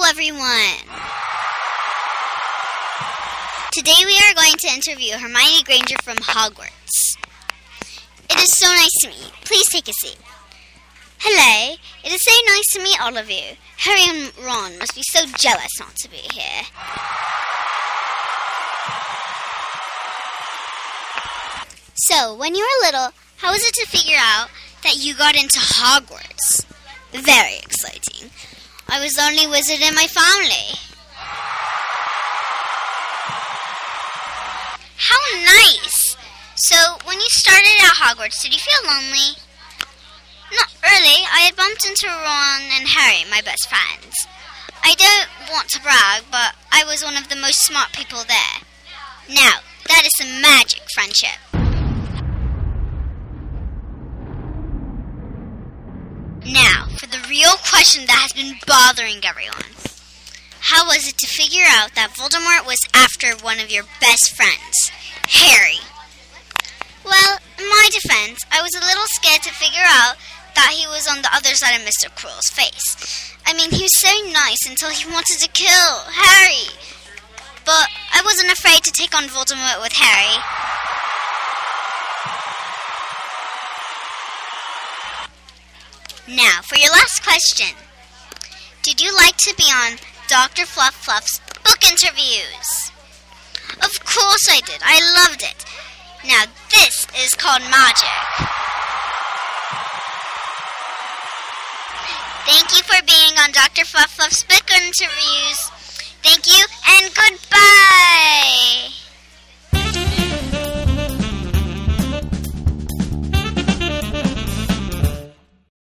everyone! Today we are going to interview Hermione Granger from Hogwarts. It is so nice to meet you. Please take a seat. Hello. It is so nice to meet all of you. Harry and Ron must be so jealous not to be here. So, when you were little, how was it to figure out that you got into Hogwarts? Very exciting. I was the only wizard in my family. How nice! So, when you started at Hogwarts, did you feel lonely? Not really. I had bumped into Ron and Harry, my best friends. I don't want to brag, but I was one of the most smart people there. Now, that is some magic friendship. Now, for the real question that has been bothering everyone. How was it to figure out that Voldemort was after one of your best friends, Harry? Well, in my defense, I was a little scared to figure out that he was on the other side of Mr. Quirrell's face. I mean, he was so nice until he wanted to kill Harry. But I wasn't afraid to take on Voldemort with Harry. Now, for your last question. Did you like to be on Dr. Fluff Fluff's book interviews? Of course I did. I loved it. Now, this is called magic. Thank you for being on Dr. Fluff Fluff's book interviews. Thank you and goodbye.